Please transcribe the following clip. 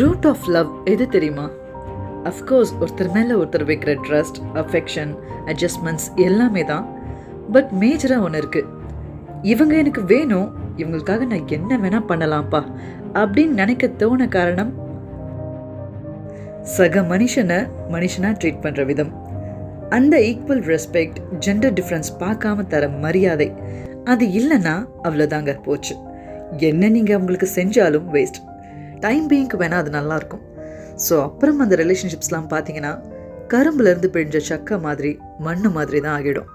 Root of love எது தெரியுமா? Of course ஒருத்தர் மேலே ஒருத்தர் வைக்கிற ட்ரஸ்ட் அஃபெக்ஷன் அட்ஜஸ்ட்மெண்ட்ஸ் எல்லாமே தான். பட் மேஜராக ஒன்று இருக்குது இவங்க எனக்கு வேணும் இவங்களுக்காக நான் என்ன வேணால் பண்ணலாம்ப்பா அப்படின்னு நினைக்க தோண காரணம் சக மனுஷனை மனுஷனாக ட்ரீட் பண்ணுற விதம். அந்த ஈக்குவல் ரெஸ்பெக்ட் ஜெண்டர் டிஃப்ரென்ஸ் பார்க்காம தர மரியாதை. அது இல்லைன்னா அவ்வளோதாங்க போச்சு. என்ன நீங்கள் அவங்களுக்கு செஞ்சாலும் வேஸ்ட் டைம் பீயிங்க்கு வேணால் அது நல்லாயிருக்கும் ஸோ அப்புறம் அந்த ரிலேஷன்ஷிப்ஸ்லாம் பார்த்தீங்கன்னா கரும்புலேருந்து பிழிஞ்ச சக்கை மாதிரி மண்ணு மாதிரி தான் ஆகிடும்.